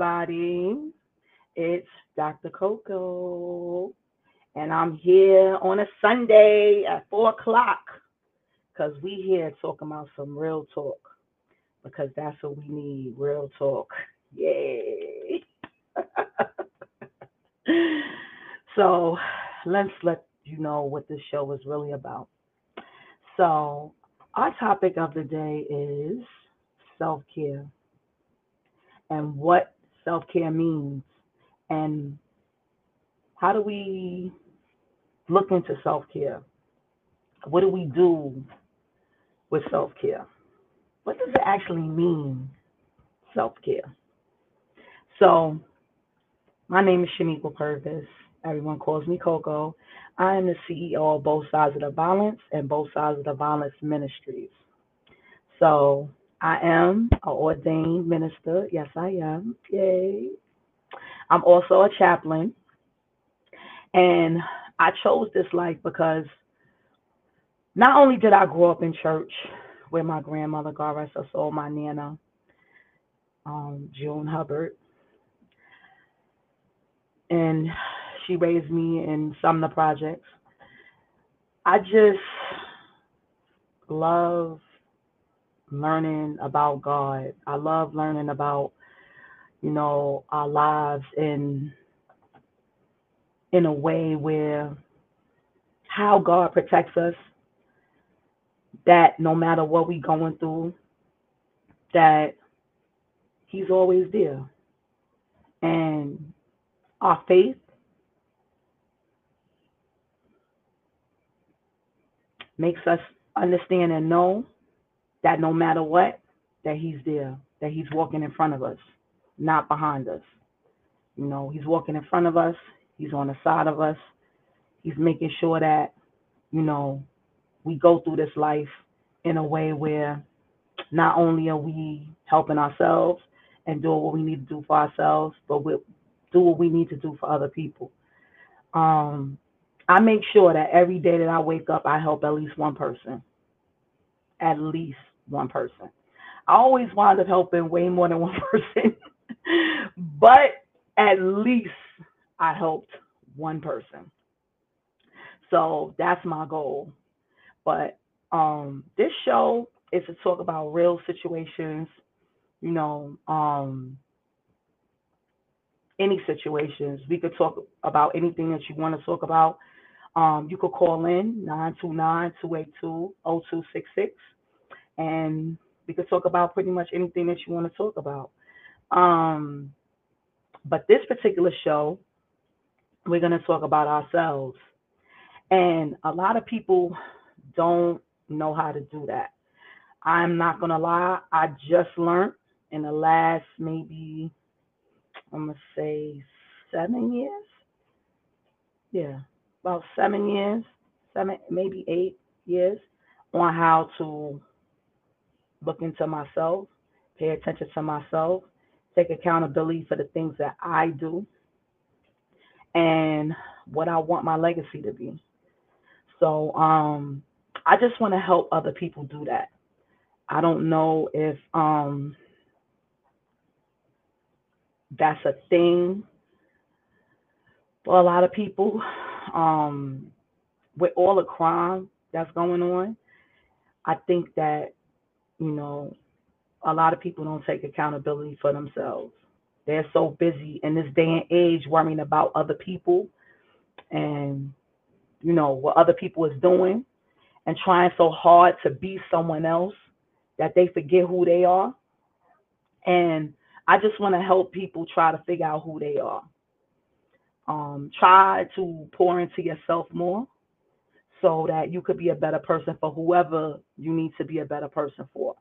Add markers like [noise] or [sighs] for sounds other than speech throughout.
Everybody. It's Dr. Coco, and I'm here on a Sunday at 4 o'clock because we here talking about some real talk because that's what we need real talk. Yay. [laughs] so let's let you know what this show is really about. So, our topic of the day is self care and what self care means and how do we look into self care? What do we do with self care? What does it actually mean, self care? So, my name is Shaniqua Purvis. Everyone calls me Coco. I am the CEO of Both Sides of the Violence and Both Sides of the Violence Ministries. So, I am an ordained minister. Yes, I am. Yay. I'm also a chaplain. And I chose this life because not only did I grow up in church with my grandmother, God rest her soul, my Nana, um, June Hubbard, and she raised me in some of the projects. I just love learning about God. I love learning about, you know, our lives in in a way where how God protects us, that no matter what we're going through, that He's always there. And our faith makes us understand and know that no matter what, that he's there, that he's walking in front of us, not behind us. You know, he's walking in front of us, he's on the side of us, he's making sure that, you know, we go through this life in a way where not only are we helping ourselves and doing what we need to do for ourselves, but we do what we need to do for other people. Um, I make sure that every day that I wake up, I help at least one person. At least one person. I always wind up helping way more than one [laughs] person, but at least I helped one person. So that's my goal. But um, this show is to talk about real situations, you know, um, any situations. We could talk about anything that you want to talk about. Um, you could call in 929 282 0266 and we could talk about pretty much anything that you want to talk about. Um, but this particular show, we're going to talk about ourselves. And a lot of people don't know how to do that. I'm not going to lie, I just learned in the last maybe, I'm going to say seven years. Yeah, about seven years, seven, maybe eight years on how to look into myself, pay attention to myself, take accountability for the things that I do, and what I want my legacy to be. So um, I just want to help other people do that. I don't know if um, that's a thing for a lot of people. Um, with all the crime that's going on, I think that you know, a lot of people don't take accountability for themselves. They're so busy in this day and age worrying about other people and, you know, what other people is doing and trying so hard to be someone else that they forget who they are. And I just want to help people try to figure out who they are. Um, try to pour into yourself more so that you could be a better person for whoever you need to be a better person for.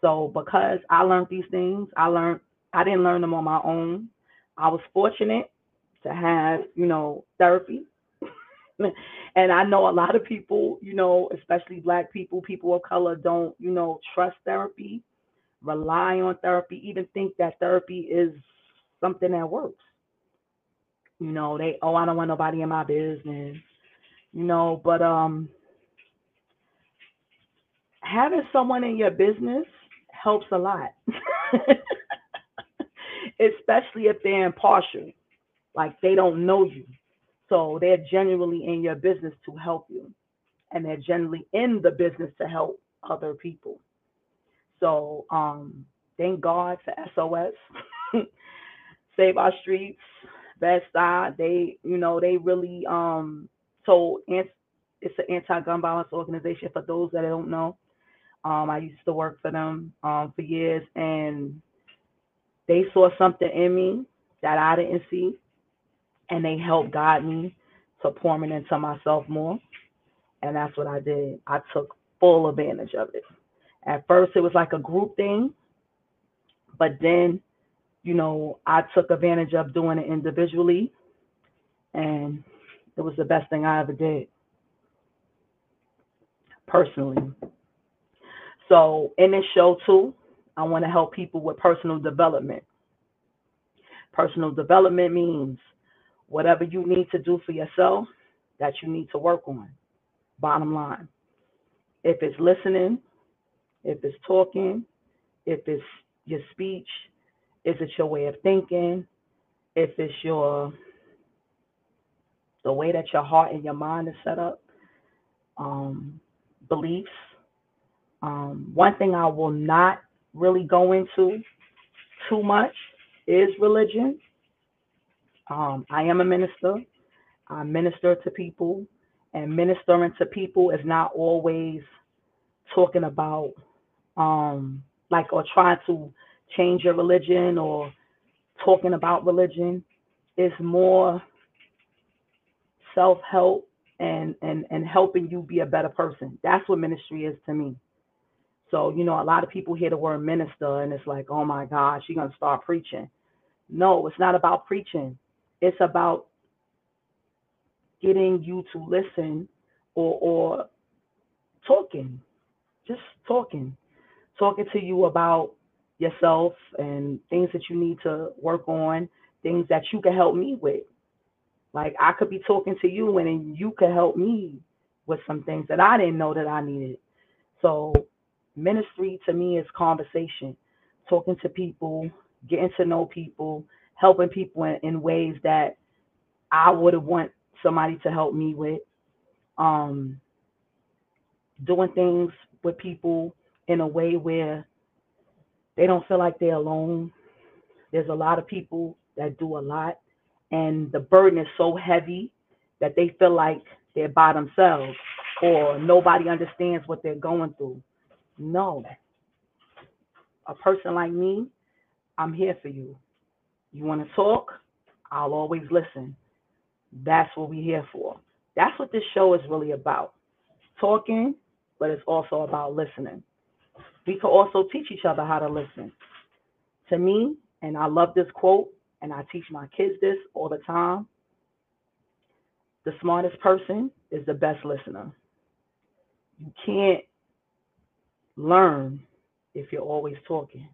So because I learned these things, I learned I didn't learn them on my own. I was fortunate to have, you know, therapy. [laughs] and I know a lot of people, you know, especially black people, people of color don't, you know, trust therapy, rely on therapy, even think that therapy is something that works. You know, they oh I don't want nobody in my business you know, but um having someone in your business helps a lot. [laughs] especially if they're impartial, like they don't know you. So they're genuinely in your business to help you, and they're generally in the business to help other people. So um, thank God for SOS, [laughs] Save Our Streets, Best Side. They, you know, they really um told it's an anti-gun violence organization for those that don't know. Um, I used to work for them um, for years, and they saw something in me that I didn't see, and they helped guide me to pouring into myself more. And that's what I did. I took full advantage of it. At first, it was like a group thing, but then, you know, I took advantage of doing it individually, and it was the best thing I ever did personally. So in this show too, I want to help people with personal development. Personal development means whatever you need to do for yourself that you need to work on. Bottom line. If it's listening, if it's talking, if it's your speech, is it your way of thinking, if it's your the way that your heart and your mind is set up, um, beliefs, um, one thing I will not really go into too much is religion. Um, I am a minister. I minister to people, and ministering to people is not always talking about um, like or trying to change your religion or talking about religion. It's more self help and and and helping you be a better person. That's what ministry is to me. So, you know, a lot of people hear the word minister and it's like, oh my gosh, you're going to start preaching. No, it's not about preaching. It's about getting you to listen or, or talking, just talking, talking to you about yourself and things that you need to work on, things that you can help me with. Like I could be talking to you and you could help me with some things that I didn't know that I needed. So ministry to me is conversation, talking to people, getting to know people, helping people in, in ways that I would have want somebody to help me with. Um, doing things with people in a way where they don't feel like they're alone. There's a lot of people that do a lot, and the burden is so heavy that they feel like they're by themselves or nobody understands what they're going through. No. A person like me, I'm here for you. You want to talk? I'll always listen. That's what we're here for. That's what this show is really about. Talking, but it's also about listening. We can also teach each other how to listen. To me, and I love this quote, and I teach my kids this all the time the smartest person is the best listener. You can't learn if you're always talking.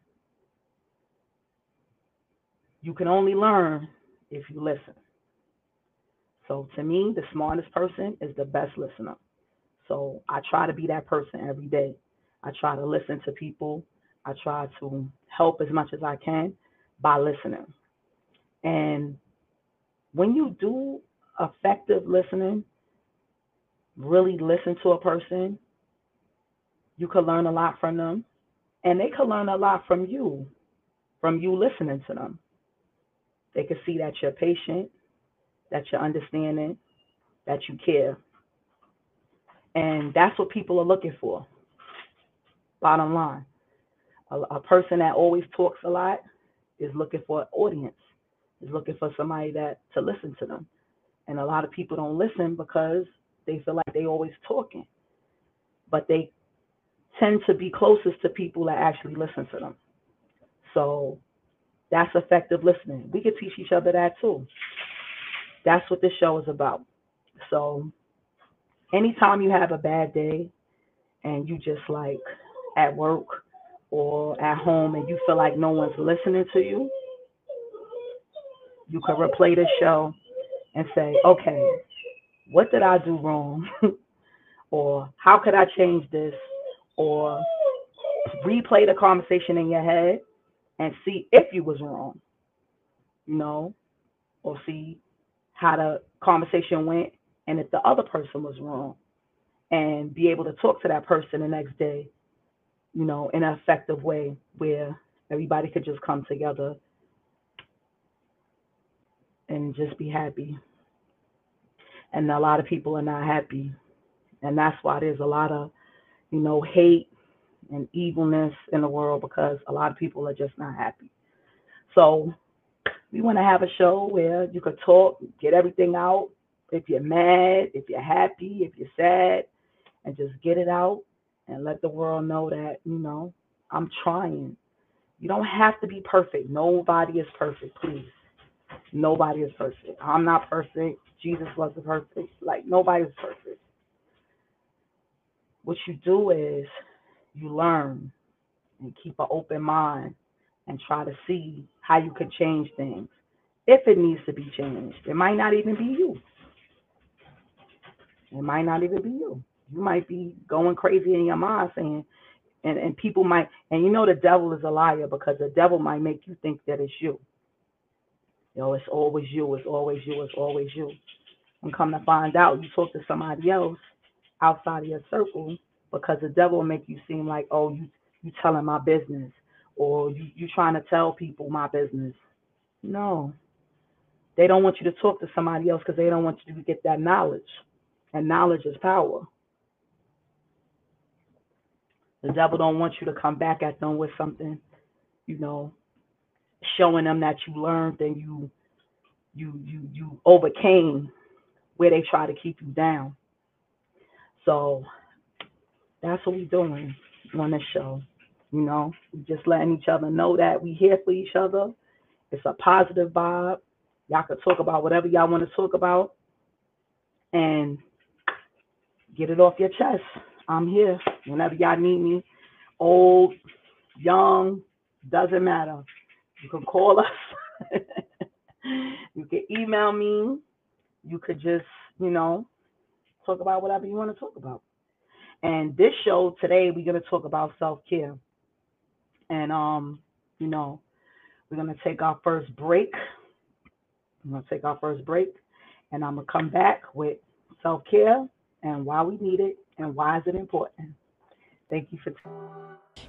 You can only learn if you listen. So to me, the smartest person is the best listener. So I try to be that person every day. I try to listen to people. I try to help as much as I can by listening. And when you do effective listening, really listen to a person, you could learn a lot from them, and they could learn a lot from you, from you listening to them. They could see that you're patient, that you're understanding, that you care. And that's what people are looking for. Bottom line. A, a person that always talks a lot is looking for an audience, is looking for somebody that to listen to them. And a lot of people don't listen because they feel like they always talking. But they tend to be closest to people that actually listen to them. So that's effective listening. We could teach each other that too. That's what this show is about. So anytime you have a bad day and you just like at work or at home and you feel like no one's listening to you, you can replay the show and say, okay, what did I do wrong? [laughs] or how could I change this? or replay the conversation in your head and see if you was wrong. you know, or see how the conversation went and if the other person was wrong and be able to talk to that person the next day, you know, in an effective way where everybody could just come together and just be happy. And a lot of people are not happy. And that's why there's a lot of, you know, hate and evilness in the world because a lot of people are just not happy. So we want to have a show where you could talk, get everything out. If you're mad, if you're happy, if you're sad, and just get it out and let the world know that, you know, I'm trying. You don't have to be perfect. Nobody is perfect, please. Nobody is perfect. I'm not perfect. Jesus wasn't perfect. Like, nobody's perfect. What you do is you learn and keep an open mind and try to see how you could change things if it needs to be changed. It might not even be you. It might not even be you. You might be going crazy in your mind saying, and, and people might, and you know the devil is a liar because the devil might make you think that it's you. You know, it's always you, it's always you, it's always you. And come to find out, you talk to somebody else outside of your circle because the devil will make you seem like, oh, you you telling my business or you you trying to tell people my business. No. They don't want you to talk to somebody else because they don't want you to get that knowledge. And knowledge is power. The devil don't want you to come back at them with something, you know, showing them that you learned and you you you you overcame where they try to keep you down. So that's what we're doing on this show. You know, we just letting each other know that we here for each other. It's a positive vibe. Y'all can talk about whatever y'all want to talk about and get it off your chest. I'm here whenever y'all need me. Old, young, doesn't matter. You can call us. [laughs] you can email me. You could just, you know, talk about whatever you want to talk about. And this show today, we're gonna talk about self care. And um, you know, we're gonna take our first break. I'm gonna take our first break, and I'm gonna come back with self care and why we need it and why is it important. Thank you for.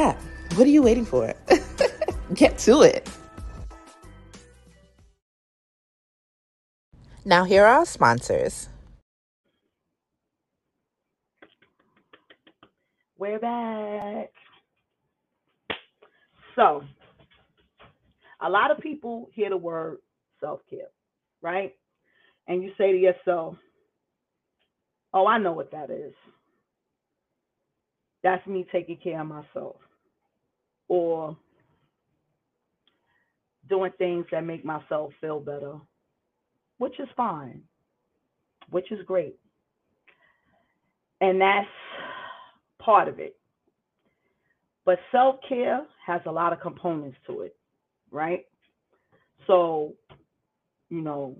What are you waiting for? [laughs] Get to it. Now, here are our sponsors. We're back. So, a lot of people hear the word self care, right? And you say to yourself, Oh, I know what that is. That's me taking care of myself. Or doing things that make myself feel better, which is fine, which is great. And that's part of it. But self care has a lot of components to it, right? So, you know,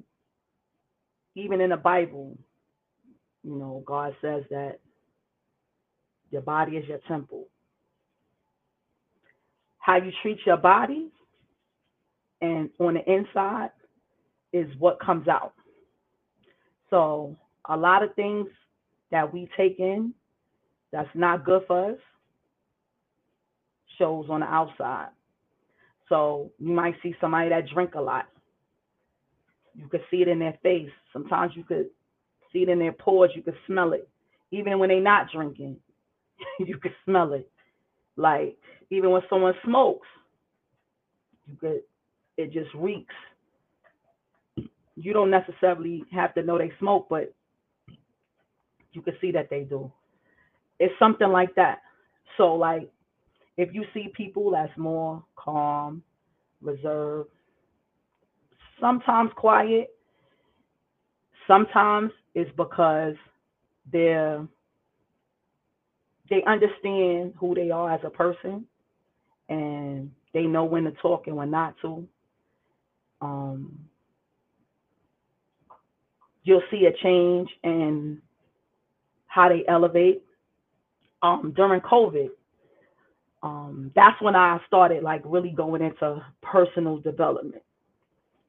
even in the Bible, you know, God says that your body is your temple. How you treat your body and on the inside is what comes out. So, a lot of things that we take in that's not good for us shows on the outside. So you might see somebody that drink a lot. You could see it in their face. Sometimes you could see it in their pores. You could smell it. Even when they're not drinking, [laughs] you could smell it. Like even when someone smokes, you could it just reeks. You don't necessarily have to know they smoke, but you can see that they do. It's something like that. So like if you see people that's more calm, reserved, sometimes quiet. Sometimes it's because they're they understand who they are as a person and they know when to talk and when not to. Um, you'll see a change in how they elevate. Um, during COVID, um, that's when I started like really going into personal development.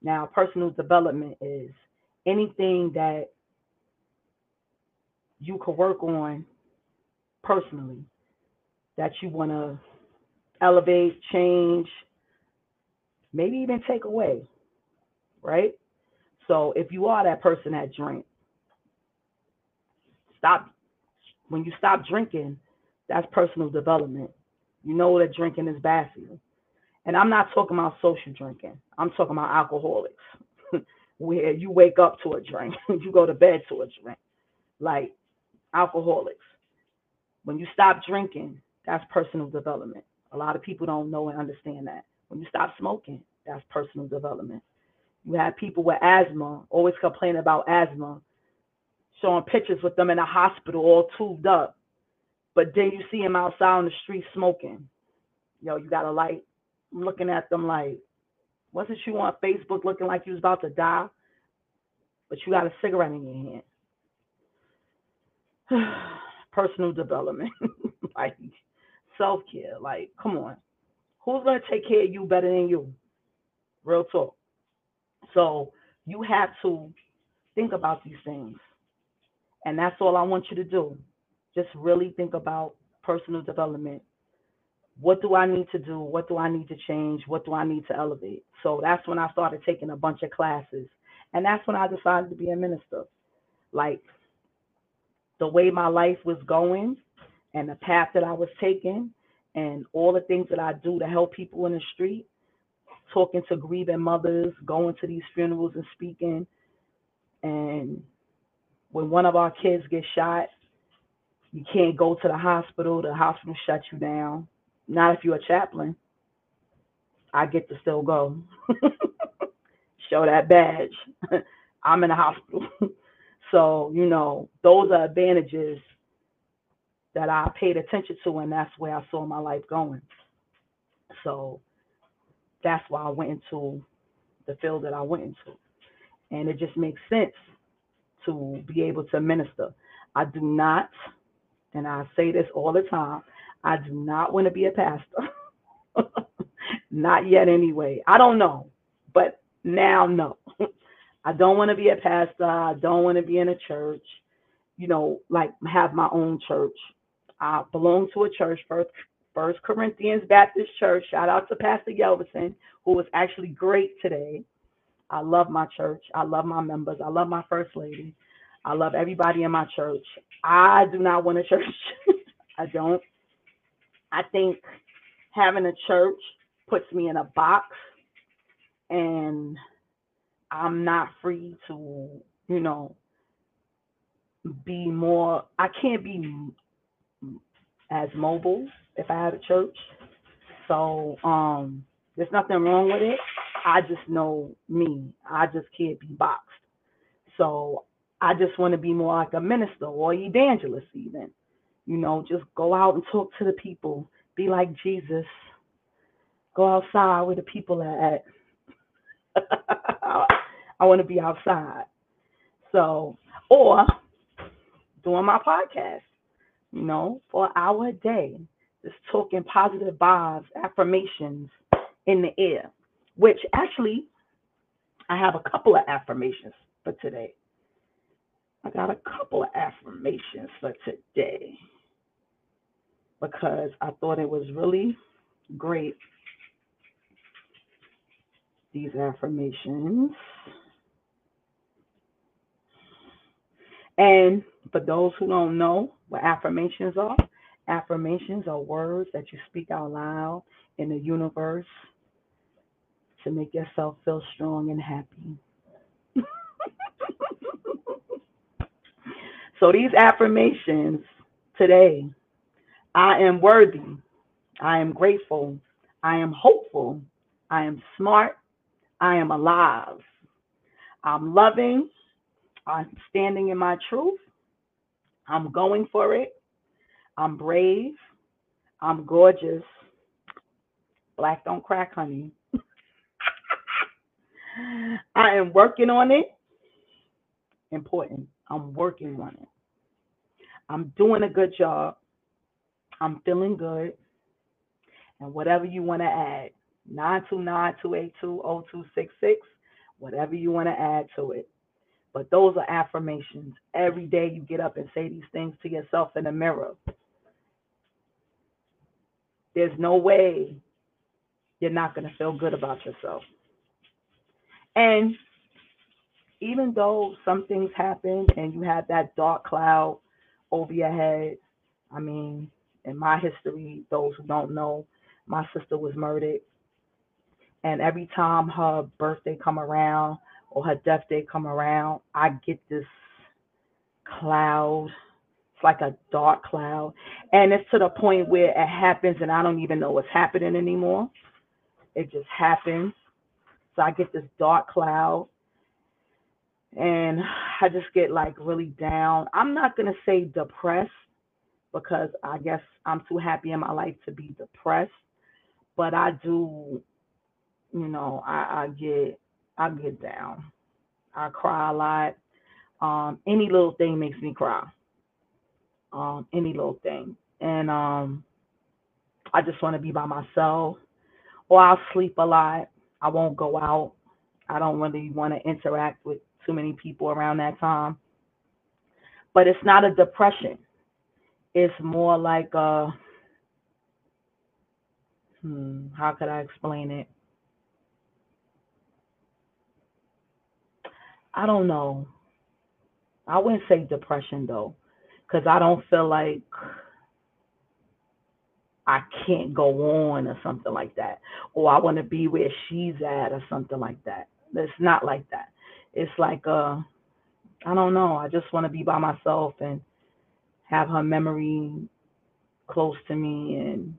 Now, personal development is anything that you could work on personally that you want to elevate, change, maybe even take away, right? So if you are that person that drink, stop. When you stop drinking, that's personal development. You know that drinking is bad for you. And I'm not talking about social drinking. I'm talking about alcoholics, [laughs] where you wake up to a drink, [laughs] you go to bed to a drink, like alcoholics. When you stop drinking, that's personal development. A lot of people don't know and understand that. When you stop smoking, that's personal development. You have people with asthma always complaining about asthma, showing pictures with them in a hospital all tubed up. But then you see them outside on the street smoking. Yo, you got a light. Looking at them like, wasn't you on Facebook looking like you was about to die? But you got a cigarette in your hand. [sighs] Personal development. [laughs] like self care. Like, come on. Who's gonna take care of you better than you? Real talk. So you have to think about these things. And that's all I want you to do. Just really think about personal development. What do I need to do? What do I need to change? What do I need to elevate? So that's when I started taking a bunch of classes. And that's when I decided to be a minister. Like the way my life was going, and the path that I was taking and all the things that I do to help people in the street, talking to grieving mothers, going to these funerals and speaking. And when one of our kids gets shot, you can't go to the hospital. The hospital shuts you down. Not if you're a chaplain. I get to still go. [laughs] Show that badge. [laughs] I'm in the hospital. [laughs] so, you know, those are advantages that I paid attention to, and that's where I saw my life going. So that's why I went into the field that I went into. And it just makes sense to be able to minister. I do not, and I say this all the time, I do not want to be a pastor. [laughs] not yet, anyway. I don't know, but now, no. [laughs] I don't want to be a pastor. I don't want to be in a church, you know, like have my own church. I belong to a church, First, First Corinthians Baptist Church. Shout out to Pastor Yelverson, who was actually great today. I love my church. I love my members. I love my first lady. I love everybody in my church. I do not want a church. [laughs] I don't. I think having a church puts me in a box and I'm not free to, you know, be more, I can't be as mobile if I had a church. So um, there's nothing wrong with it. I just know me. I just can't be boxed. So I just want to be more like a minister or evangelist, even. You know, just go out and talk to the people. Be like Jesus. Go outside where the people are at. [laughs] I want to be outside. So, or doing my podcast you know, for an hour a day, just talking positive vibes, affirmations in the air, which actually I have a couple of affirmations for today. I got a couple of affirmations for today because I thought it was really great. These affirmations. And for those who don't know what affirmations are, affirmations are words that you speak out loud in the universe to make yourself feel strong and happy. [laughs] so these affirmations today, I am worthy. I am grateful. I am hopeful. I am smart. I am alive. I'm loving. I'm standing in my truth. I'm going for it. I'm brave. I'm gorgeous. Black don't crack, honey. [laughs] I am working on it. Important. I'm working on it. I'm doing a good job. I'm feeling good. And whatever you want to add, 929 282 0266, whatever you want to add to it. But those are affirmations. Every day you get up and say these things to yourself in the mirror. There's no way you're not going to feel good about yourself. And even though some things happen and you have that dark cloud over your head, I mean, in my history, those who don't know, my sister was murdered. And every time her birthday come around or her death day come around, I get this cloud. It's like a dark cloud. And it's to the point where it happens and I don't even know what's happening anymore. It just happens. So I get this dark cloud and I just get like really down. I'm not going to say depressed because I guess I'm too happy in my life to be depressed, but I do, you know, I, I get I get down. I cry a lot. Um, any little thing makes me cry. Um, any little thing, and um, I just want to be by myself, or I'll sleep a lot. I won't go out. I don't really want to interact with too many people around that time. But it's not a depression. It's more like a hmm, how could I explain it? I don't know. I wouldn't say depression though, because I don't feel like I can't go on or something like that, or I want to be where she's at or something like that. It's not like that. It's like uh, I don't know. I just want to be by myself and have her memory close to me and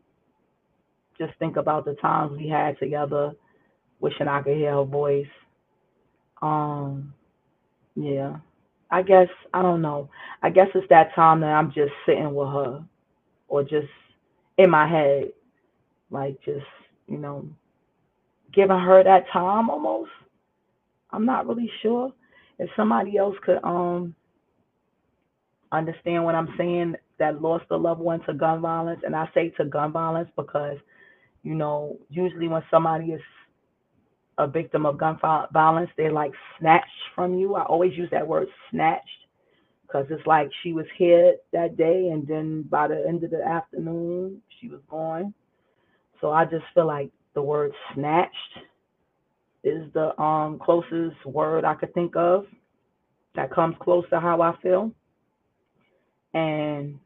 just think about the times we had together, wishing I could hear her voice. Um, yeah. I guess I don't know. I guess it's that time that I'm just sitting with her or just in my head. Like just, you know, giving her that time almost. I'm not really sure. If somebody else could um understand what I'm saying that lost a loved one to gun violence, and I say to gun violence because, you know, usually when somebody is a victim of gun violence, they're like snatched from you. I always use that word snatched because it's like she was here that day and then by the end of the afternoon, she was gone. So I just feel like the word snatched is the um, closest word I could think of that comes close to how I feel. And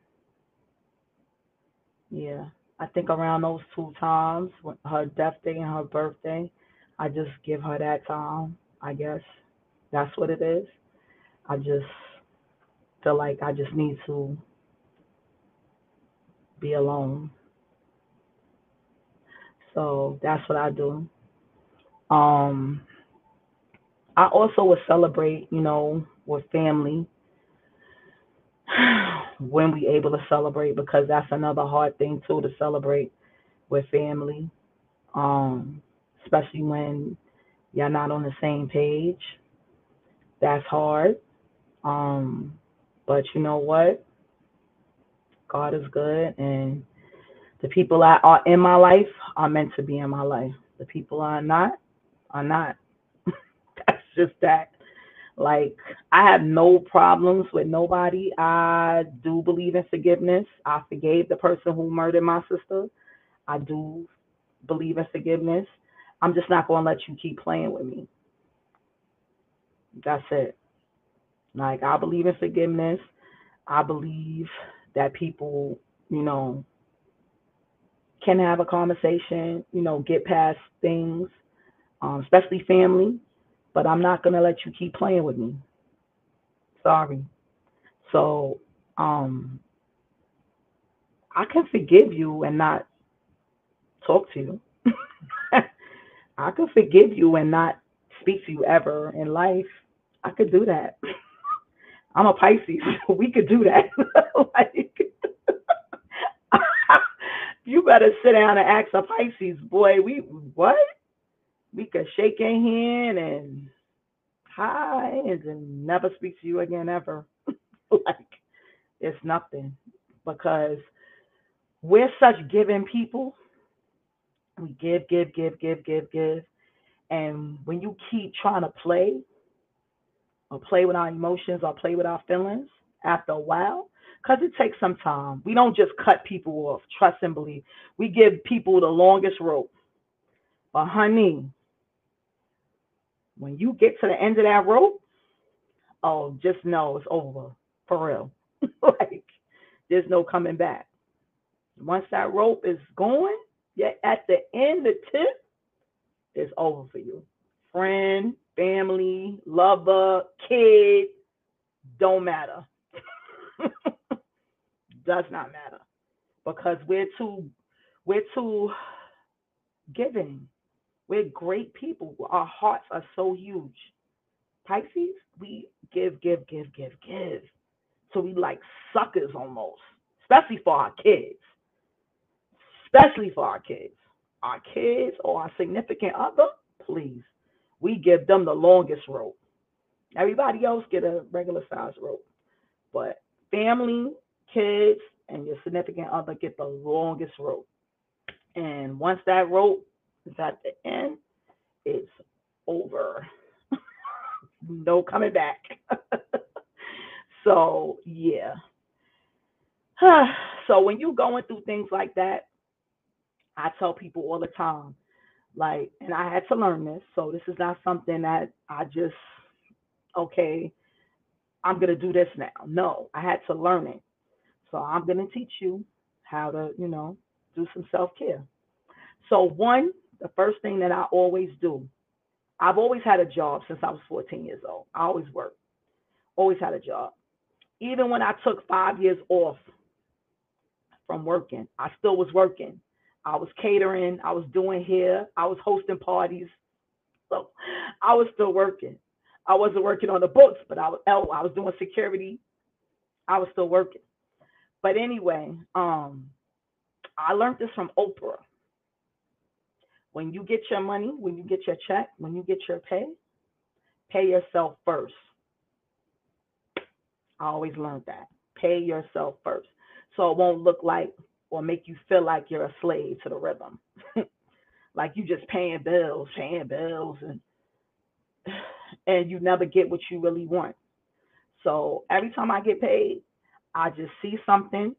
yeah, I think around those two times, her death day and her birthday, I just give her that time, I guess. That's what it is. I just feel like I just need to be alone. So that's what I do. Um I also would celebrate, you know, with family [sighs] when we able to celebrate because that's another hard thing too to celebrate with family. Um especially when you're not on the same page. That's hard. Um, but you know what? God is good, and the people that are in my life are meant to be in my life. The people are not are not. [laughs] That's just that. Like I have no problems with nobody. I do believe in forgiveness. I forgave the person who murdered my sister. I do believe in forgiveness. I'm just not going to let you keep playing with me. That's it. Like, I believe in forgiveness. I believe that people, you know, can have a conversation, you know, get past things, um, especially family. But I'm not going to let you keep playing with me. Sorry. So, um, I can forgive you and not talk to you. I could forgive you and not speak to you ever in life I could do that. [laughs] I'm a Pisces. [laughs] we could do that. [laughs] like, you better sit down and ask a Pisces, boy. We what? We could shake your hand and hi and never speak to you again ever. like it's nothing because we're such giving people. We give, give, give, give, give, give. And when you keep trying to play or play with our emotions or play with our feelings, after a while, because it takes some time. We don't just cut people off, trust and believe. We give people the longest rope. But honey, when you get to the end of that rope, oh, just know it's over for real. [laughs] like there's no coming back. Once that rope is yeah, at the end, the tip is over for you. Friend, family, lover, kid, don't matter. [laughs] Does not matter because we're too, we're too giving. We're great people. Our hearts are so huge. Pisces, we give, give, give, give, give. So we like suckers almost, especially for our kids. Especially for our kids. Our kids or our significant other, please. We give them the longest rope. Everybody else get a regular size rope. But family, kids, and your significant other get the longest rope. And once that rope is at the end, it's over. [laughs] no coming back. [laughs] So yeah. [sighs] so when you're going through things like that, I tell people all the time, like, and I had to learn this. So this is not something that I just, okay, I'm gonna do this now. No, I had to learn it. So I'm gonna teach you how to, you know, do some self-care. So one, the first thing that I always do, I've always had a job since I was 14 years old. I always worked, always had a job even when I took five years off from working, I still was working. I was catering, I was doing hair, I was hosting parties. So I was still working. I wasn't working on the books, but I was oh, I was doing security. I was still working. But anyway, um, I learned this from Oprah. When you get your money, when you get your check, when you get your pay, pay yourself first. I always learned that. Pay yourself first. So it won't look like or make you feel like you're a slave to the rhythm. [laughs] like you just paying bills, paying bills and [sighs] and you never get what you really want. So every time I get paid, I just see something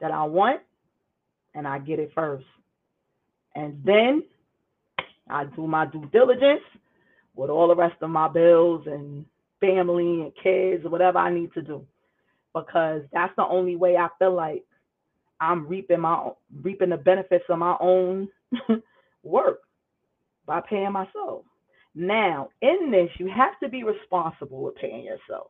that I want and I get it first. And then I do my due diligence with all the rest of my bills and family and kids or whatever I need to do because that's the only way I feel like I'm reaping my reaping the benefits of my own [laughs] work by paying myself. Now, in this, you have to be responsible with paying yourself.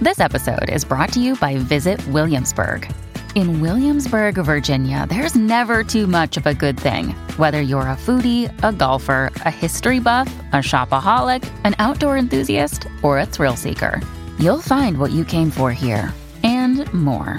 This episode is brought to you by Visit Williamsburg. In Williamsburg, Virginia, there's never too much of a good thing. Whether you're a foodie, a golfer, a history buff, a shopaholic, an outdoor enthusiast, or a thrill seeker, you'll find what you came for here and more.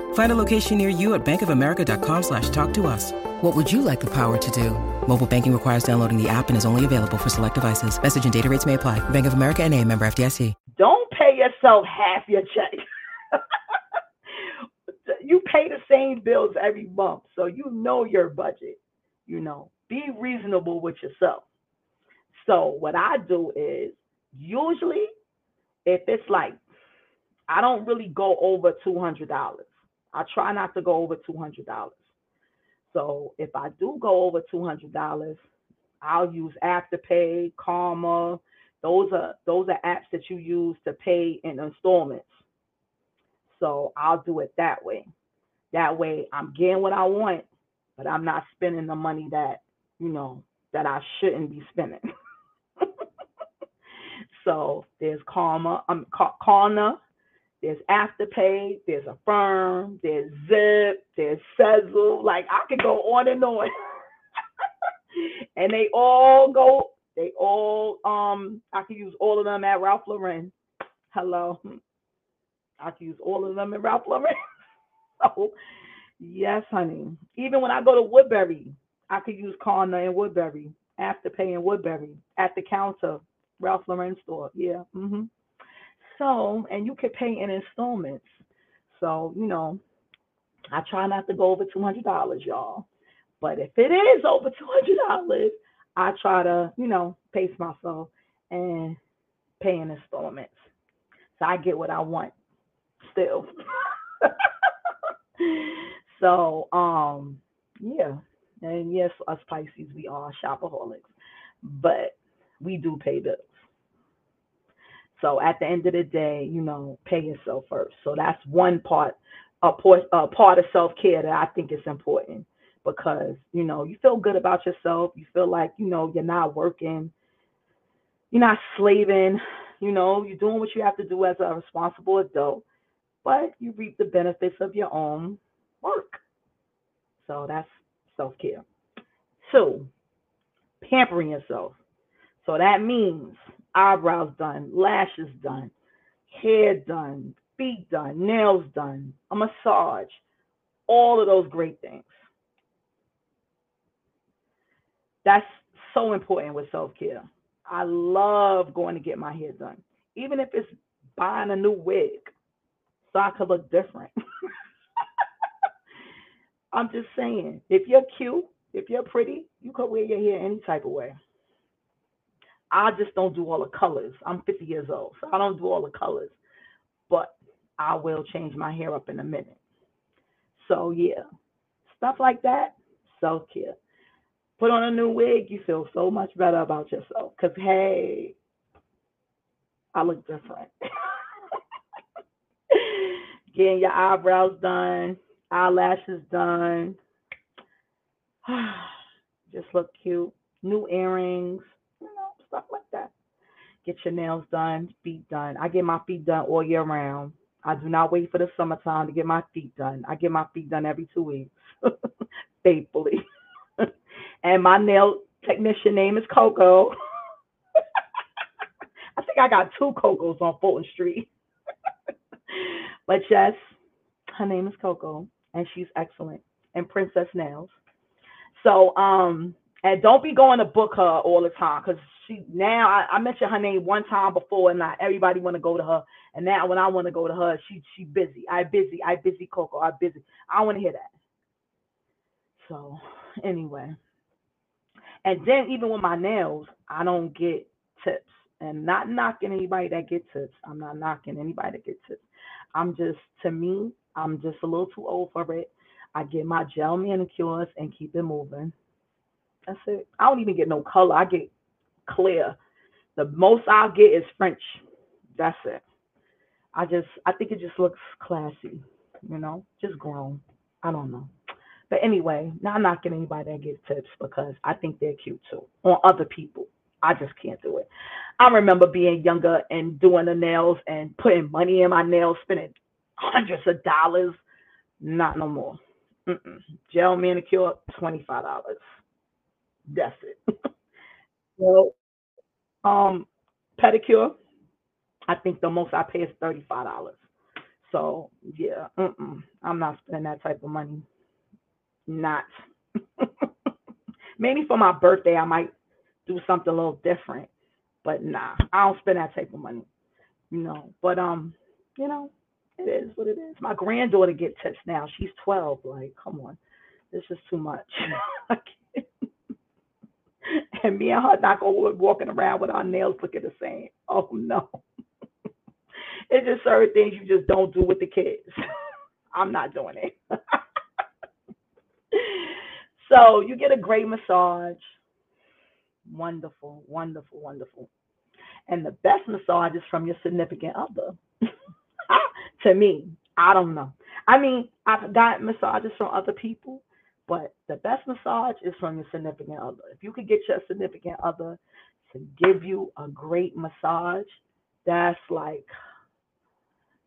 Find a location near you at bankofamerica.com slash talk to us. What would you like the power to do? Mobile banking requires downloading the app and is only available for select devices. Message and data rates may apply. Bank of America and a member FDIC. Don't pay yourself half your check. [laughs] you pay the same bills every month, so you know your budget. You know, be reasonable with yourself. So what I do is usually if it's like I don't really go over two hundred dollars. I try not to go over two hundred dollars. So if I do go over two hundred dollars, I'll use Afterpay, Klarna. Those are those are apps that you use to pay in installments. So I'll do it that way. That way I'm getting what I want, but I'm not spending the money that, you know, that I shouldn't be spending. [laughs] so there's Klarna, um, there's Afterpay, there's Affirm, there's Zip, there's Sezzle. Like I could go on and on. [laughs] and they all go, they all um I could use all of them at Ralph Lauren. Hello. I could use all of them at Ralph Lauren. [laughs] so yes, honey. Even when I go to Woodbury, I could use Klarna and Woodbury, Afterpay and Woodbury at the counter, Ralph Lauren store. Yeah. Mm-hmm. So, and you could pay in installments. So, you know, I try not to go over $200, y'all. But if it is over $200, I try to, you know, pace myself and pay in installments. So I get what I want still. [laughs] so, um, yeah. And yes, us Pisces, we are shopaholics, but we do pay bills. So at the end of the day, you know, pay yourself first. So that's one part, a part, a part of self care that I think is important because you know you feel good about yourself. You feel like you know you're not working, you're not slaving. You know, you're doing what you have to do as a responsible adult, but you reap the benefits of your own work. So that's self care. Two, pampering yourself. So that means eyebrows done, lashes done, hair done, feet done, nails done, a massage, all of those great things. That's so important with self care. I love going to get my hair done, even if it's buying a new wig so I could look different. [laughs] I'm just saying, if you're cute, if you're pretty, you could wear your hair any type of way. I just don't do all the colors. I'm 50 years old, so I don't do all the colors. But I will change my hair up in a minute. So yeah, stuff like that, self care. Put on a new wig, you feel so much better about yourself. Cause hey, I look different. [laughs] Getting your eyebrows done, eyelashes done. [sighs] Just look cute. New earrings stuff like that. Get your nails done, feet done. I get my feet done all year round. I do not wait for the summertime to get my feet done. I get my feet done every two weeks, [laughs] faithfully. [laughs] and my nail technician name is Coco. [laughs] I think I got two Cocos on Fulton Street. but yes, her name is Coco, and she's excellent. And Princess Nails. So, um, and don't be going to book her all the time because she now I, I, mentioned her name one time before and not everybody want to go to her. And now when I want to go to her, she she busy. I busy. I busy Coco. I busy. I want to hear that. So anyway. And then even with my nails, I don't get tips. And not knocking anybody that gets tips. I'm not knocking anybody that gets tips. I'm just to me, I'm just a little too old for it. I get my gel manicures and keep it moving. That's it. I don't even get no color. I get clear. The most I'll get is French. That's it. I just I think it just looks classy, you know, just grown. I don't know. But anyway, now I'm not getting anybody that gives tips because I think they're cute too on other people. I just can't do it. I remember being younger and doing the nails and putting money in my nails, spending hundreds of dollars. Not no more. Mm-mm. Gel manicure, twenty five dollars. That's it. [laughs] well, um, pedicure. I think the most I pay is thirty five dollars. So yeah, mm-mm, I'm not spending that type of money. Not. [laughs] Maybe for my birthday I might do something a little different, but nah, I don't spend that type of money. You know, but um, you know, it is what it is. My granddaughter gets tips now. She's twelve. Like, come on, this is too much. [laughs] [laughs] and me and her not going walking around with our nails looking the same. Oh no. [laughs] it's just certain things you just don't do with the kids. [laughs] I'm not doing it. so you get a great massage. Wonderful, wonderful, wonderful. And the best massage is from your significant other. to me, I don't know. I mean, I've got massages from other people, but the best massage is from your significant other. If you could get your significant other to give you a great massage, that's like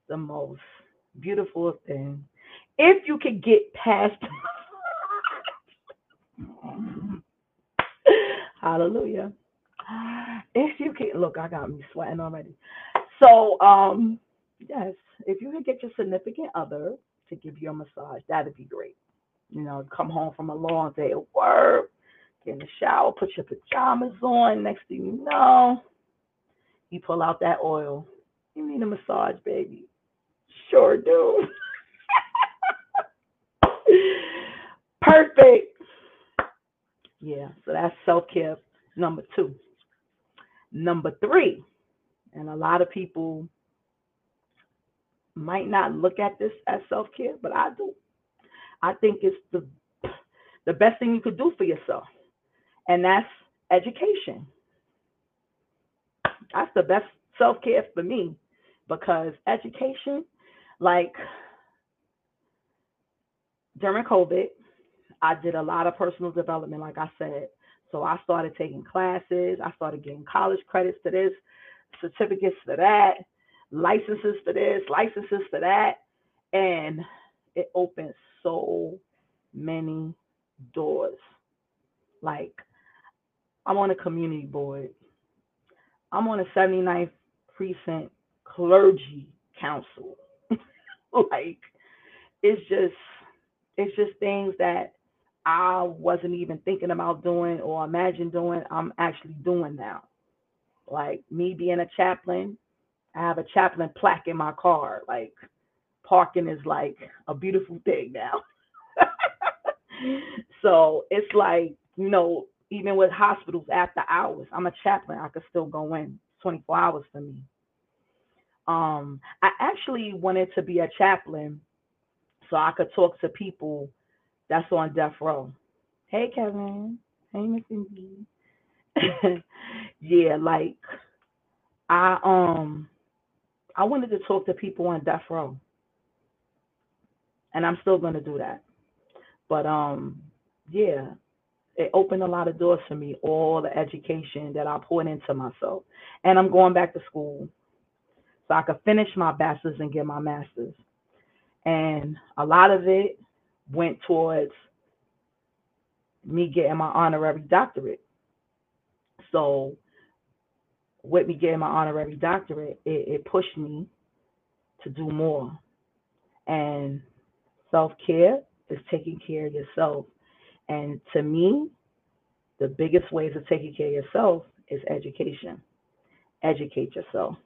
the most beautiful thing. If you could get past [laughs] Hallelujah. If you can look, I got me sweating already. So, um, yes, if you could get your significant other to give you a massage, that'd be great. You know, come home from a long day of work, get in the shower, put your pajamas on. Next thing you know, you pull out that oil. You need a massage, baby. Sure do. [laughs] Perfect. Yeah, so that's self care number two. Number three, and a lot of people might not look at this as self care, but I do. I think it's the the best thing you could do for yourself, and that's education. That's the best self care for me because education, like during COVID, I did a lot of personal development, like I said. So I started taking classes. I started getting college credits to this, certificates to that, licenses to this, licenses to that. And it opened so many doors. Like, I'm on a community board. I'm on a 79th precinct clergy council. [laughs] like, it's just, it's just things that I wasn't even thinking about doing or imagine doing, I'm actually doing now. Like me being a chaplain, I have a chaplain plaque in my car. Like parking is like a beautiful thing now. [laughs] so it's like, you know, even with hospitals after hours, I'm a chaplain. I could still go in 24 hours for me. Um, I actually wanted to be a chaplain so I could talk to people that's on death row. Hey, Kevin. Hey, Miss Indy. [laughs] yeah, like I um I wanted to talk to people on death row. And I'm still gonna do that. But um yeah, it opened a lot of doors for me, all the education that I poured into myself. And I'm going back to school so I could finish my bachelor's and get my master's. And a lot of it went towards me getting my honorary doctorate. So, with me getting my honorary doctorate, it, it pushed me to do more. And self care is taking care of yourself. And to me, the biggest ways of taking care of yourself is education. Educate yourself.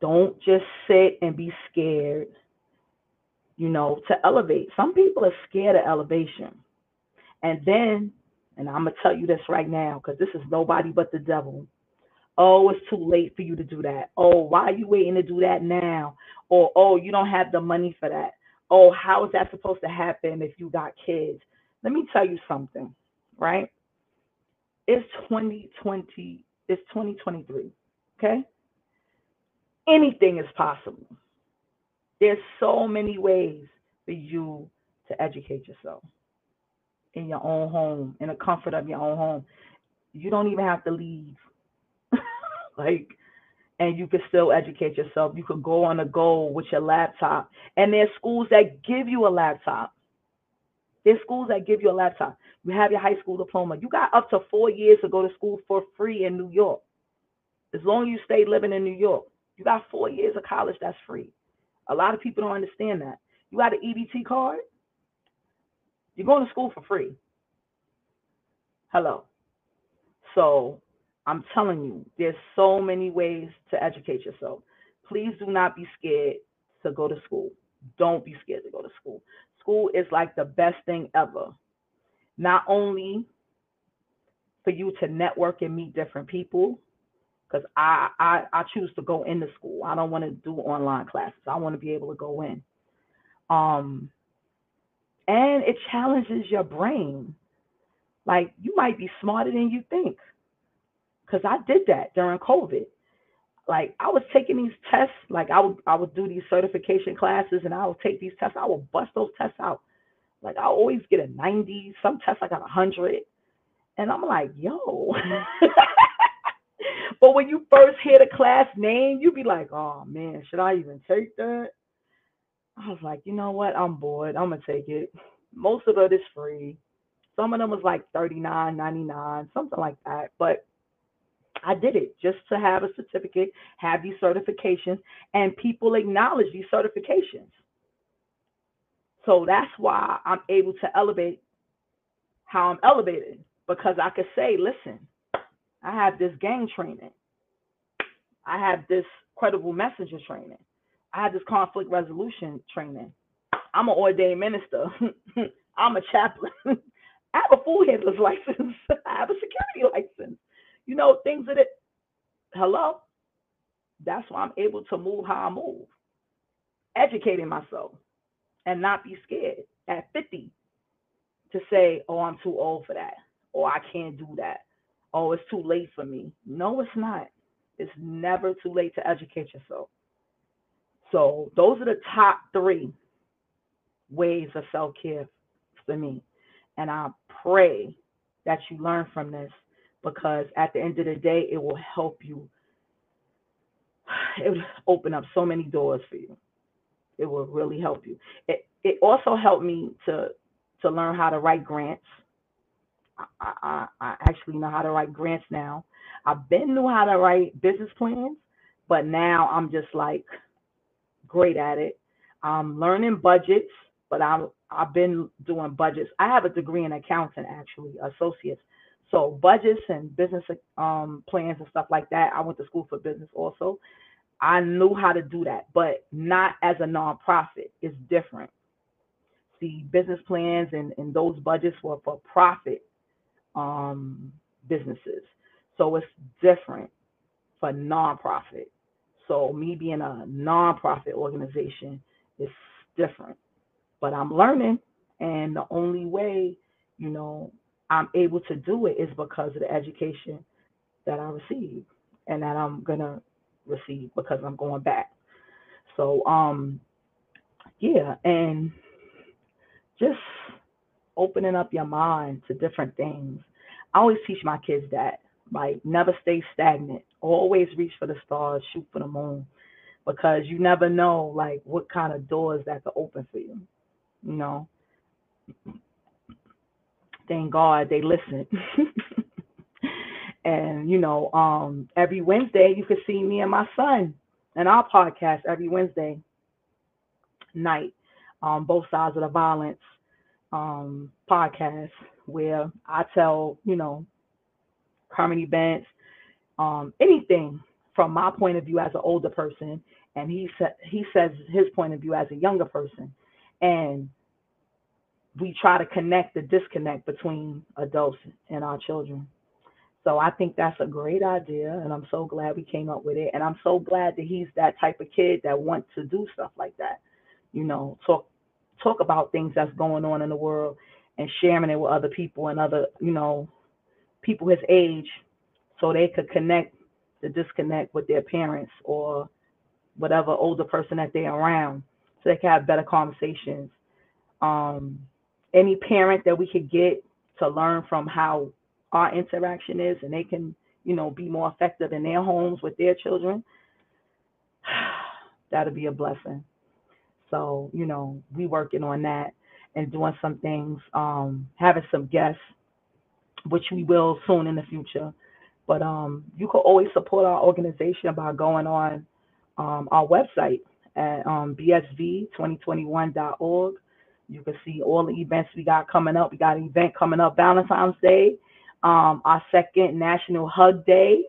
Don't just sit and be scared you know, to elevate. Some people are scared of elevation. And then, and I'm going to tell you this right now because this is nobody but the devil. Oh, it's too late for you to do that. Oh, why are you waiting to do that now? Or, oh, you don't have the money for that. Oh, how is that supposed to happen if you got kids? Let me tell you something, right? It's 2020, it's 2023, okay? Anything is possible. There's so many ways for you to educate yourself in your own home, in the comfort of your own home. You don't even have to leave. [laughs] like, and you can still educate yourself. You could go on a go with your laptop. And there's schools that give you a laptop. There's schools that give you a laptop. You have your high school diploma. You got up to four years to go to school for free in New York. As long as you stay living in New York, you got four years of college that's free. A lot of people don't understand that. You got an EBT card, you're going to school for free. Hello. So I'm telling you, there's so many ways to educate yourself. Please do not be scared to go to school. Don't be scared to go to school. School is like the best thing ever. Not only for you to network and meet different people, because I, I I choose to go into school. I don't want to do online classes. I want to be able to go in. Um, and it challenges your brain. Like you might be smarter than you think. Because I did that during COVID. Like I was taking these tests Like I would I would do these certification classes and I would take these tests. I would bust those tests out. Like I always get a 90. Some tests I got a hundred. And I'm like, yo. [laughs] but when you first hear the class name, you be like, oh man, should I even take that? I was like, you know what? I'm bored. I'm gonna take it. Most of it is free. Some of them was like $39.99, something like that. But I did it just to have a certificate, have these certifications, and people acknowledge these certifications. So that's why I'm able to elevate how I'm elevated because I could say, listen, I have this gang training, I have this credible messenger training, I have this conflict resolution training. I'm an ordained minister. [laughs] I'm a chaplain. [laughs] I have a food handler's [laughs] license. I have a security license. You know, things that it, hello? That's why I'm able to move how I move. Educating myself and not be scared at 50 to say, oh, I'm too old for that, or I can't do that, oh, it's too late for me. No, it's not. It's never too late to educate yourself. So, those are the top three ways of self care for me. And I pray that you learn from this because at the end of the day, it will help you. [sighs] It will open up so many doors for you. It will really help you. It it also helped me to to learn how to write grants. I, I, I actually know how to write grants now. I've been knew how to write business plans, but now I'm just like great at it. I'm learning budgets, but I'm I've been doing budgets. I have a degree in accounting, actually, associates. So budgets and business um, plans and stuff like that. I went to school for business also. I knew how to do that, but not as a nonprofit. It's different. The business plans and, and those budgets were for profit um, businesses. So it's different for nonprofit. So me being a nonprofit organization is different but I'm learning. And the only way, you know, I'm able to do it is because of the education that I received and that I'm gonna receive because I'm going back. So um yeah, and just opening up your mind to different things. I always teach my kids that. Like never stay stagnant. Always reach for the stars, shoot for the moon. Because you never know like what kind of doors that could open for you you know. Thank God they listen. [laughs] and you know, um, every Wednesday you can see me and my son and our podcast every Wednesday night on both sides of the violence um, podcast where I tell, you know, current events, um, anything from my point of view as an older person, and he said he says his point of view as a younger person, and we try to connect the disconnect between adults and our children. So I think that's a great idea, and I'm so glad we came up with it. And I'm so glad that he's that type of kid that wants to do stuff like that. You know, talk talk about things that's going on in the world and sharing it with other people and other, you know, people his age, so they could connect the disconnect with their parents or whatever older person that they're around so they can have better conversations. Um, any parent that we could get to learn from how our interaction is and they can, you know, be more effective in their homes with their children, [sighs] that'll be a blessing. So, you know, we working on that and doing some things, um, having some guests, which we will soon in the future. But um, you can always support our organization by going on um, our website at um, bsv2021.org. You can see all the events we got coming up. We got an event coming up Valentine's Day, um, our second National Hug Day.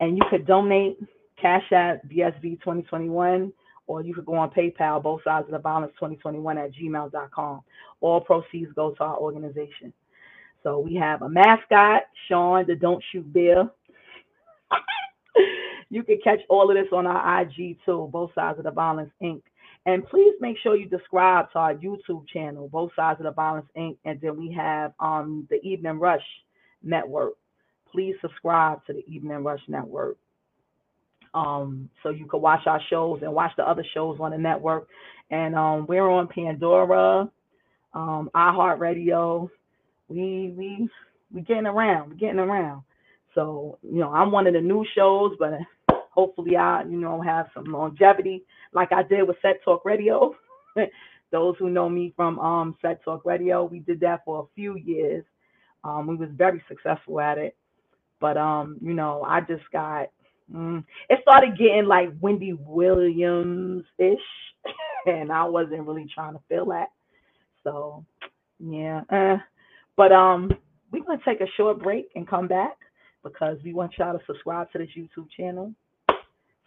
And you could donate cash at BSV 2021, or you could go on PayPal, both sides of the violence 2021 at gmail.com. All proceeds go to our organization. So we have a mascot, Sean, the Don't Shoot Bear. [laughs] you can catch all of this on our IG too, both sides of the violence Inc. And please make sure you subscribe to our YouTube channel, both sides of the violence Inc. And then we have um the Evening Rush Network. Please subscribe to the Evening Rush Network. Um, so you can watch our shows and watch the other shows on the network. And um, we're on Pandora, um, iHeartRadio. We we we getting around. We getting around. So you know, I'm one of the new shows, but hopefully I you know have some longevity like I did with Set Talk Radio. [laughs] Those who know me from um, Set Talk Radio, we did that for a few years. Um, we was very successful at it, but um, you know, I just got mm, it started getting like Wendy Williams ish, [laughs] and I wasn't really trying to feel that. So yeah, uh, but um, we're gonna take a short break and come back because we want y'all to subscribe to this YouTube channel.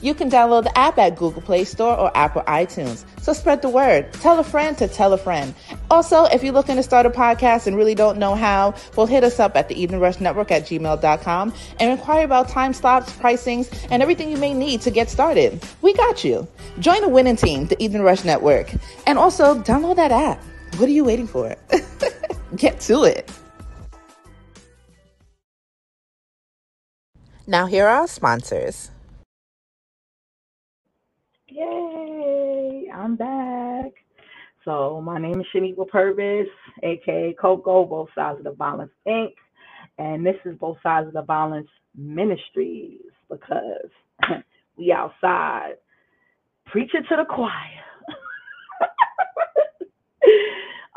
You can download the app at Google Play Store or Apple iTunes. So spread the word. Tell a friend to tell a friend. Also, if you're looking to start a podcast and really don't know how, well, hit us up at the Evening Rush Network at gmail.com and inquire about time slots, pricings, and everything you may need to get started. We got you. Join the winning team, the Evening Rush Network. And also, download that app. What are you waiting for? [laughs] Get to it. Now, here are our sponsors. Yay! I'm back. So my name is Shaniqua Purvis, aka Coco, both sides of the violence Inc. And this is both sides of the violence ministries because [laughs] we outside preaching to the choir.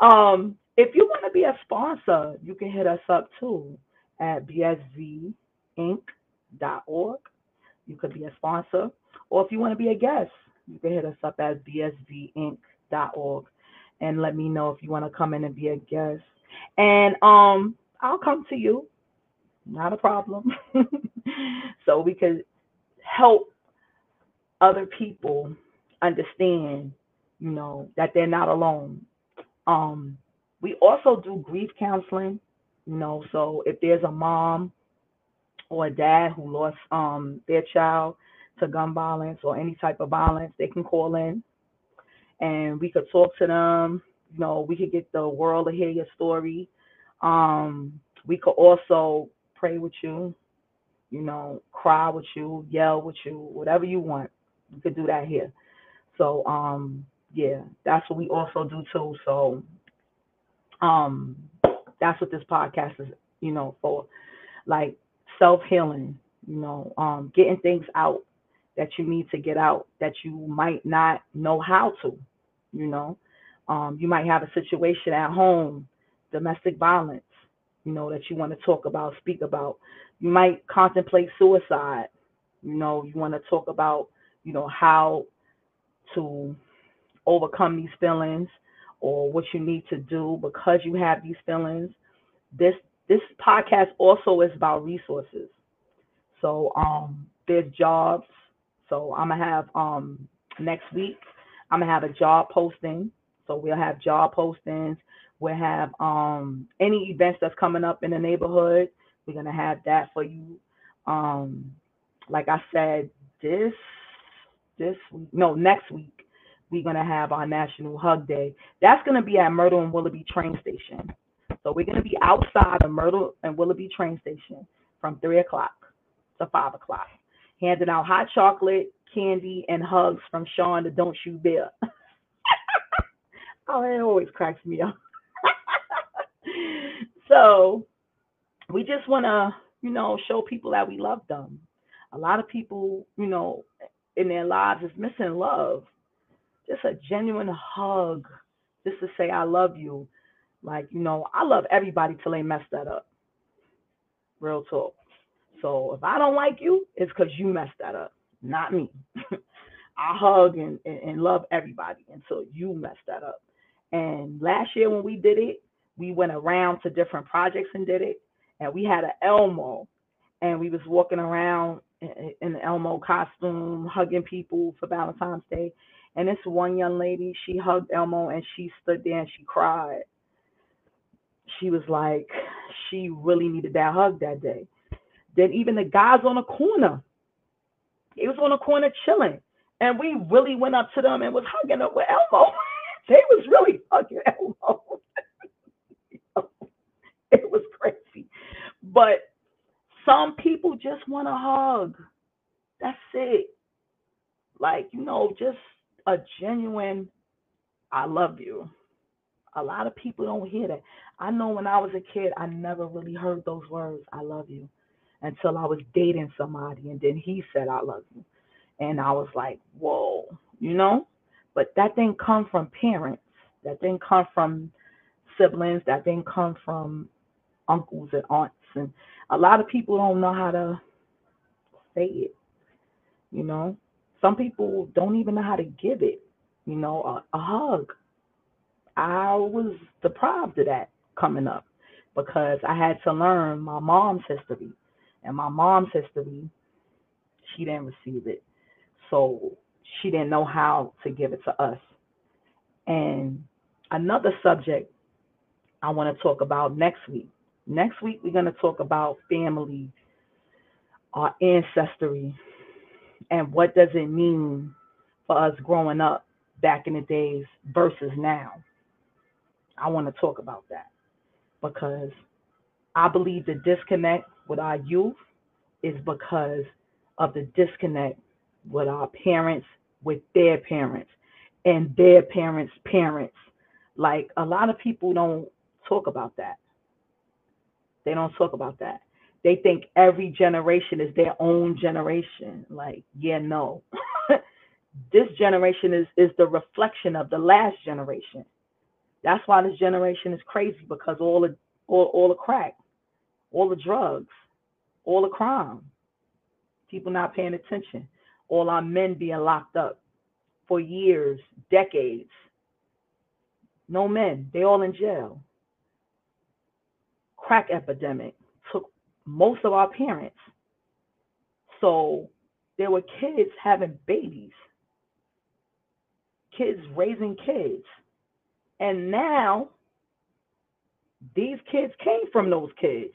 [laughs] um, if you want to be a sponsor, you can hit us up too at bsvinc.org. You could be a sponsor. Or if you want to be a guest, you can hit us up at bsvinc.org and let me know if you want to come in and be a guest. And um, I'll come to you. Not a problem. [laughs] so we could help other people understand, you know, that they're not alone. Um, we also do grief counseling, you know, so if there's a mom or a dad who lost um their child to gun violence or any type of violence, they can call in and we could talk to them. You know, we could get the world to hear your story. Um, we could also pray with you, you know, cry with you, yell with you, whatever you want. We could do that here. So um yeah, that's what we also do too. So um that's what this podcast is, you know, for like self healing, you know, um getting things out that you need to get out that you might not know how to, you know. Um you might have a situation at home, domestic violence, you know, that you want to talk about, speak about. You might contemplate suicide, you know, you want to talk about, you know, how to overcome these feelings or what you need to do because you have these feelings. This this podcast also is about resources. So um there's jobs. So I'm gonna have um next week I'm gonna have a job posting. So we'll have job postings. We'll have um any events that's coming up in the neighborhood. We're gonna have that for you. Um like I said, this this week, no, next week we're to have our National Hug Day. That's to be at Myrtle and Willoughby train station. So we're to be outside of Myrtle and Willoughby train station from 3 o'clock to 5 o'clock, handing out hot chocolate, candy, and hugs from Sean the Don't Shoot Bear. [laughs] oh, it always cracks me up. [laughs] so we just want to, you know, show people that we love them. A lot of people, you know, in their lives is missing love just a genuine hug, just to say I love you. Like, you know, I love everybody till they mess that up. Real talk. So if I don't like you, it's because you messed that up, not me. [laughs] I hug and, and, and love everybody until you mess that up. And last year when we did it, we went around to different projects and did it. And we had an Elmo and we was walking around in, Elmo costume, hugging people for Valentine's Day. And this one young lady, she hugged Elmo and she stood there and she cried. She was like, she really needed that hug that day. Then even the guys on the corner, he was on the corner chilling. And we really went up to them and was hugging them with Elmo. [laughs] they was really hugging Elmo. [laughs] it was crazy. But some people just want a hug. That's it. Like, you know, just a genuine, I love you. A lot of people don't hear that. I know when I was a kid, I never really heard those words, I love you, until I was dating somebody and then he said, I love you. And I was like, whoa, you know? But that didn't come from parents. That didn't come from siblings. That didn't come from uncles and aunts. And a lot of people don't know how to say it. You know, some people don't even know how to give it. You know, a, a hug. I was deprived of that coming up because I had to learn my mom's history. And my mom's history, she didn't receive it. So she didn't know how to give it to us. And another subject I want to talk about next week. Next week, we're going to talk about family, our ancestry, and what does it mean for us growing up back in the days versus now. I want to talk about that because I believe the disconnect with our youth is because of the disconnect with our parents, with their parents, and their parents' parents. Like a lot of people don't talk about that. They don't talk about that. They think every generation is their own generation. Like, yeah, no. [laughs] this generation is is the reflection of the last generation. That's why this generation is crazy because all the all, all the crack, all the drugs, all the crime, people not paying attention, all our men being locked up for years, decades. No men, they all in jail. Crack epidemic took most of our parents. So there were kids having babies, kids raising kids. And now these kids came from those kids.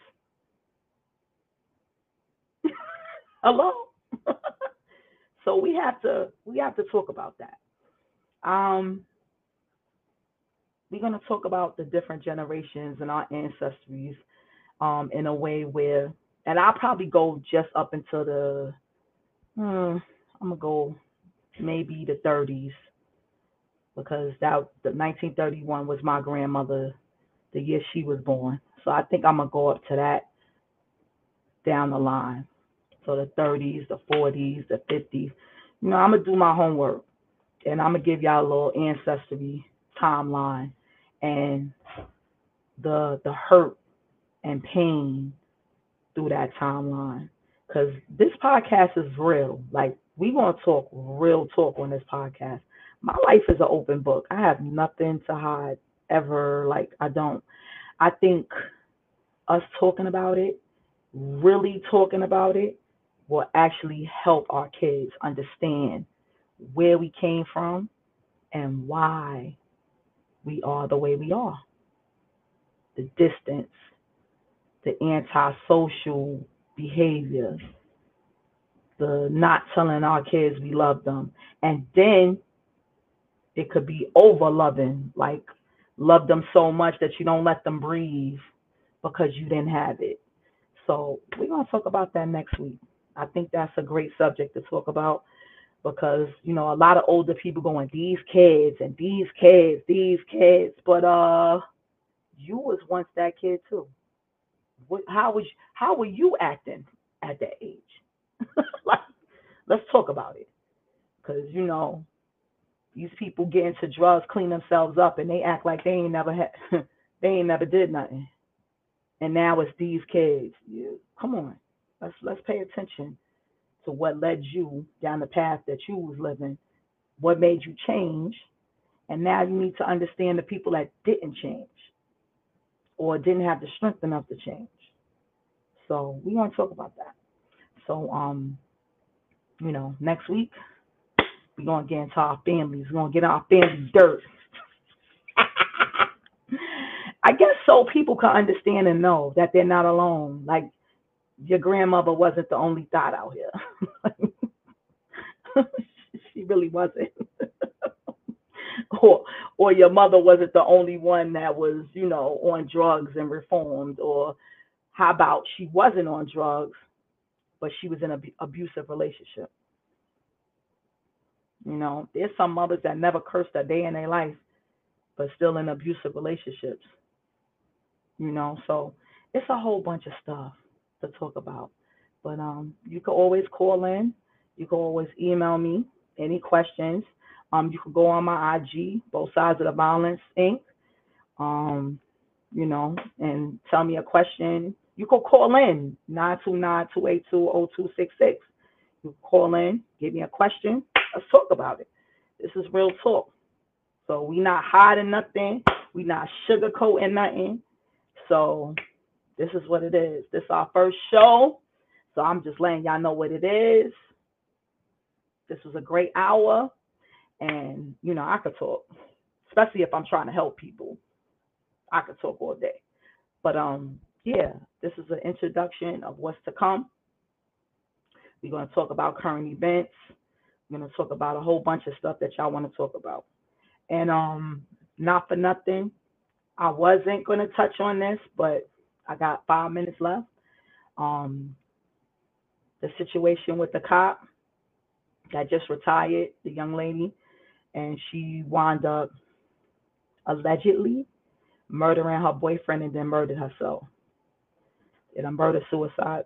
Hello? [laughs] so we have to we have to talk about that. Um we're going to talk about the different generations and our ancestries um, in a way where, and I'll probably go just up until the, hmm, I'm gonna go maybe the 30s because that the 1931 was my grandmother, the year she was born. So I think I'm gonna go up to that down the line. So the 30s, the 40s, the 50s. You know, I'm gonna do my homework and I'm gonna give y'all a little ancestry timeline and the the hurt and pain through that timeline. Cause this podcast is real. Like we gonna talk real talk on this podcast. My life is an open book. I have nothing to hide ever. Like I don't. I think us talking about it, really talking about it, will actually help our kids understand where we came from and why we are the way we are. The distance, the antisocial behavior, the not telling our kids we love them. And then it could be over loving, like love them so much that you don't let them breathe because you didn't have it. So we're going to talk about that next week. I think that's a great subject to talk about because you know a lot of older people going these kids and these kids, these kids, but uh, you was once that kid too. What, how was how were you acting at that age? [laughs] like, let's talk about it, because you know these people get into drugs, clean themselves up, and they act like they ain't never had, [laughs] they ain't never did nothing, and now it's these kids. You, come on, let's let's pay attention to what led you down the path that you was living, what made you change, and now you need to understand the people that didn't change or didn't have the strength enough to change. So we want to talk about that. So um, you know, next week we're gonna get into our families. We're gonna get our family dirt. [laughs] I guess so people can understand and know that they're not alone. Like your grandmother wasn't the only thought out here. [laughs] she really wasn't. [laughs] or or your mother wasn't the only one that was, you know, on drugs and reformed or how about she wasn't on drugs but she was in an abusive relationship. You know, there's some mothers that never cursed a day in their life but still in abusive relationships. You know, so it's a whole bunch of stuff to talk about. But um, you can always call in. You can always email me any questions. Um, you can go on my IG, both sides of the violence Inc. Um, you know, and tell me a question. You can call in 929-282-0266. You call in, give me a question. Let's talk about it. This is real talk. So we not hiding nothing. We not sugarcoating nothing. So this is what it is. This is our first show. So I'm just letting y'all know what it is. This was a great hour. And, you know, I could talk, especially if I'm trying to help people. I could talk all day. But um, yeah, this is an introduction of what's to come. We're going to talk about current events. We're going to talk about a whole bunch of stuff that y'all want to talk about. And um, not for nothing, I wasn't going to touch on this, but I got five minutes left. Um, the situation with the cop that just retired, the young lady, and she wound up allegedly murdering her boyfriend and then murdered herself. In a murder suicide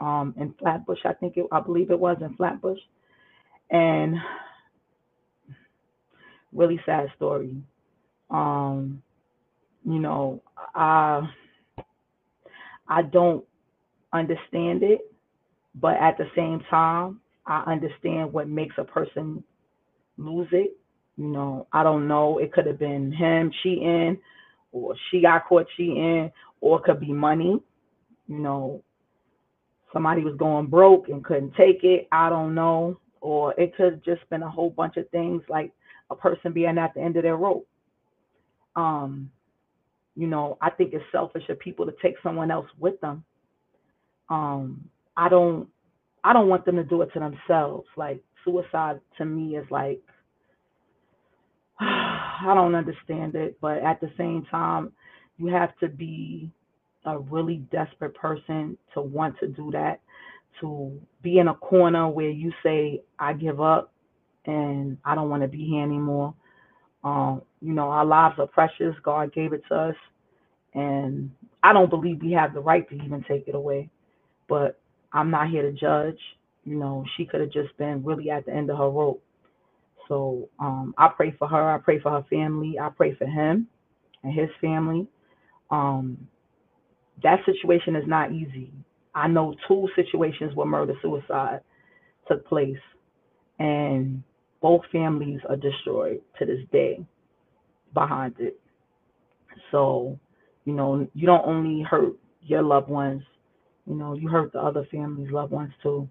um, in Flatbush, I think it, I believe it was in Flatbush, and really sad story. Um, you know, I I don't understand it, but at the same time, I understand what makes a person lose it. You know, I don't know. It could have been him cheating, or she got caught cheating, or it could be money. You know, somebody was going broke and couldn't take it. I don't know. Or it could have just been a whole bunch of things like a person being at the end of their rope. Um, you know, I think it's selfish of people to take someone else with them. Um, I don't I don't want them to do it to themselves. Like suicide to me is like [sighs] I don't understand it, but at the same time, you have to be a really desperate person to want to do that, to be in a corner where you say, I give up and I don't want to be here anymore. Um, you know, our lives are precious. God gave it to us. And I don't believe we have the right to even take it away. But I'm not here to judge. You know, she could have just been really at the end of her rope. So um, I pray for her. I pray for her family. I pray for him and his family. Um, that situation is not easy. I know two situations where murder suicide took place, and both families are destroyed to this day behind it. So, you know, you don't only hurt your loved ones, you know, you hurt the other family's loved ones too.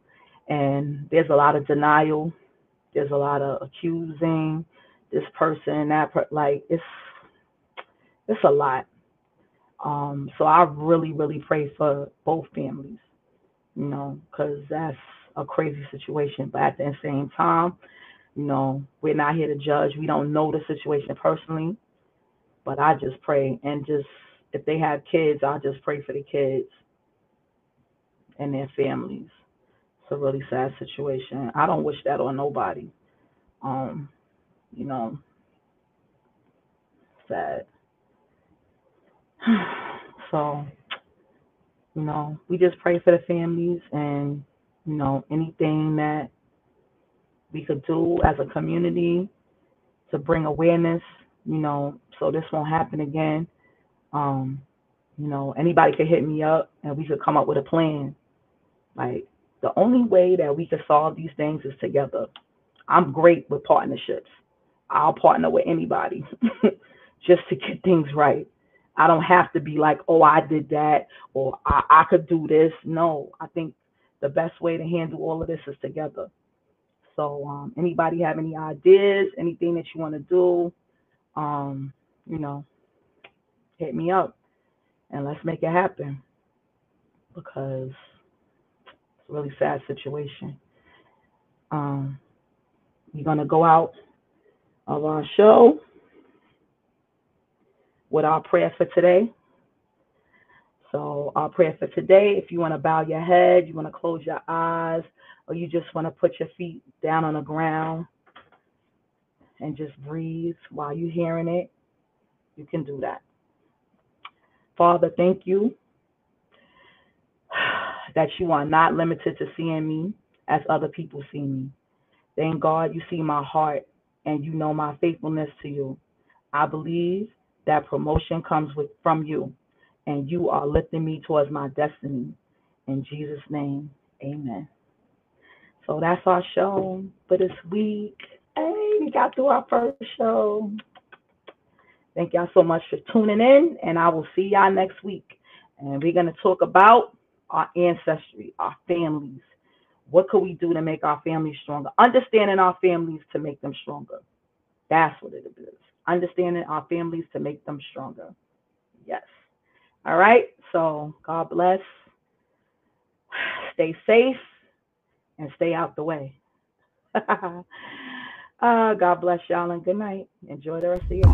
And there's a lot of denial, there's a lot of accusing this person, that per- like it's it's a lot. Um, so I really, really pray for both families, you know, because that's a crazy situation. But at the same time, you know, we're not here to judge. We don't know the situation personally, but I just pray and just if they have kids, I just pray for the kids and their families. It's a really sad situation. I don't wish that on nobody. Um, you know, sad. [sighs] so, you know, we just pray for the families and, you know, anything that we could do as a community to bring awareness, you know, so this won't happen again. Um, you know, anybody could hit me up and we could come up with a plan. Like the only way that we could solve these things is together. I'm great with partnerships. I'll partner with anybody [laughs] just to get things right. I don't have to be like, oh, I did that or I, I could do this. No, I think the best way to handle all of this is together. So, um, anybody have any ideas, anything that you want to do, um, you know, hit me up and let's make it happen because it's a really sad situation. Um, We're going to go out of our show with our prayer for today. So, our prayer for today, if you want to bow your head, you want to close your eyes, or you just want to put your feet down on the ground and just breathe while you're hearing it, you can do that. Father, thank you [sighs] that you are not limited to seeing me as other people see me. Thank God you see my heart and you know my faithfulness to you. I believe that promotion comes with from you and you are lifting me towards my destiny. In Jesus' name, amen. So that's our show for this week. Hey, we got through our first show. Thank y'all so much for tuning in, and I will see y'all next week. And we're going to talk about our ancestry, our families. What could we do to make our families stronger? Understanding our families to make them stronger. That's what it is. Understanding our families to make them stronger. Yes. All right. So God bless. Stay safe and stay out the way. uh, [laughs] God bless y'all and good night. Enjoy the rest of your.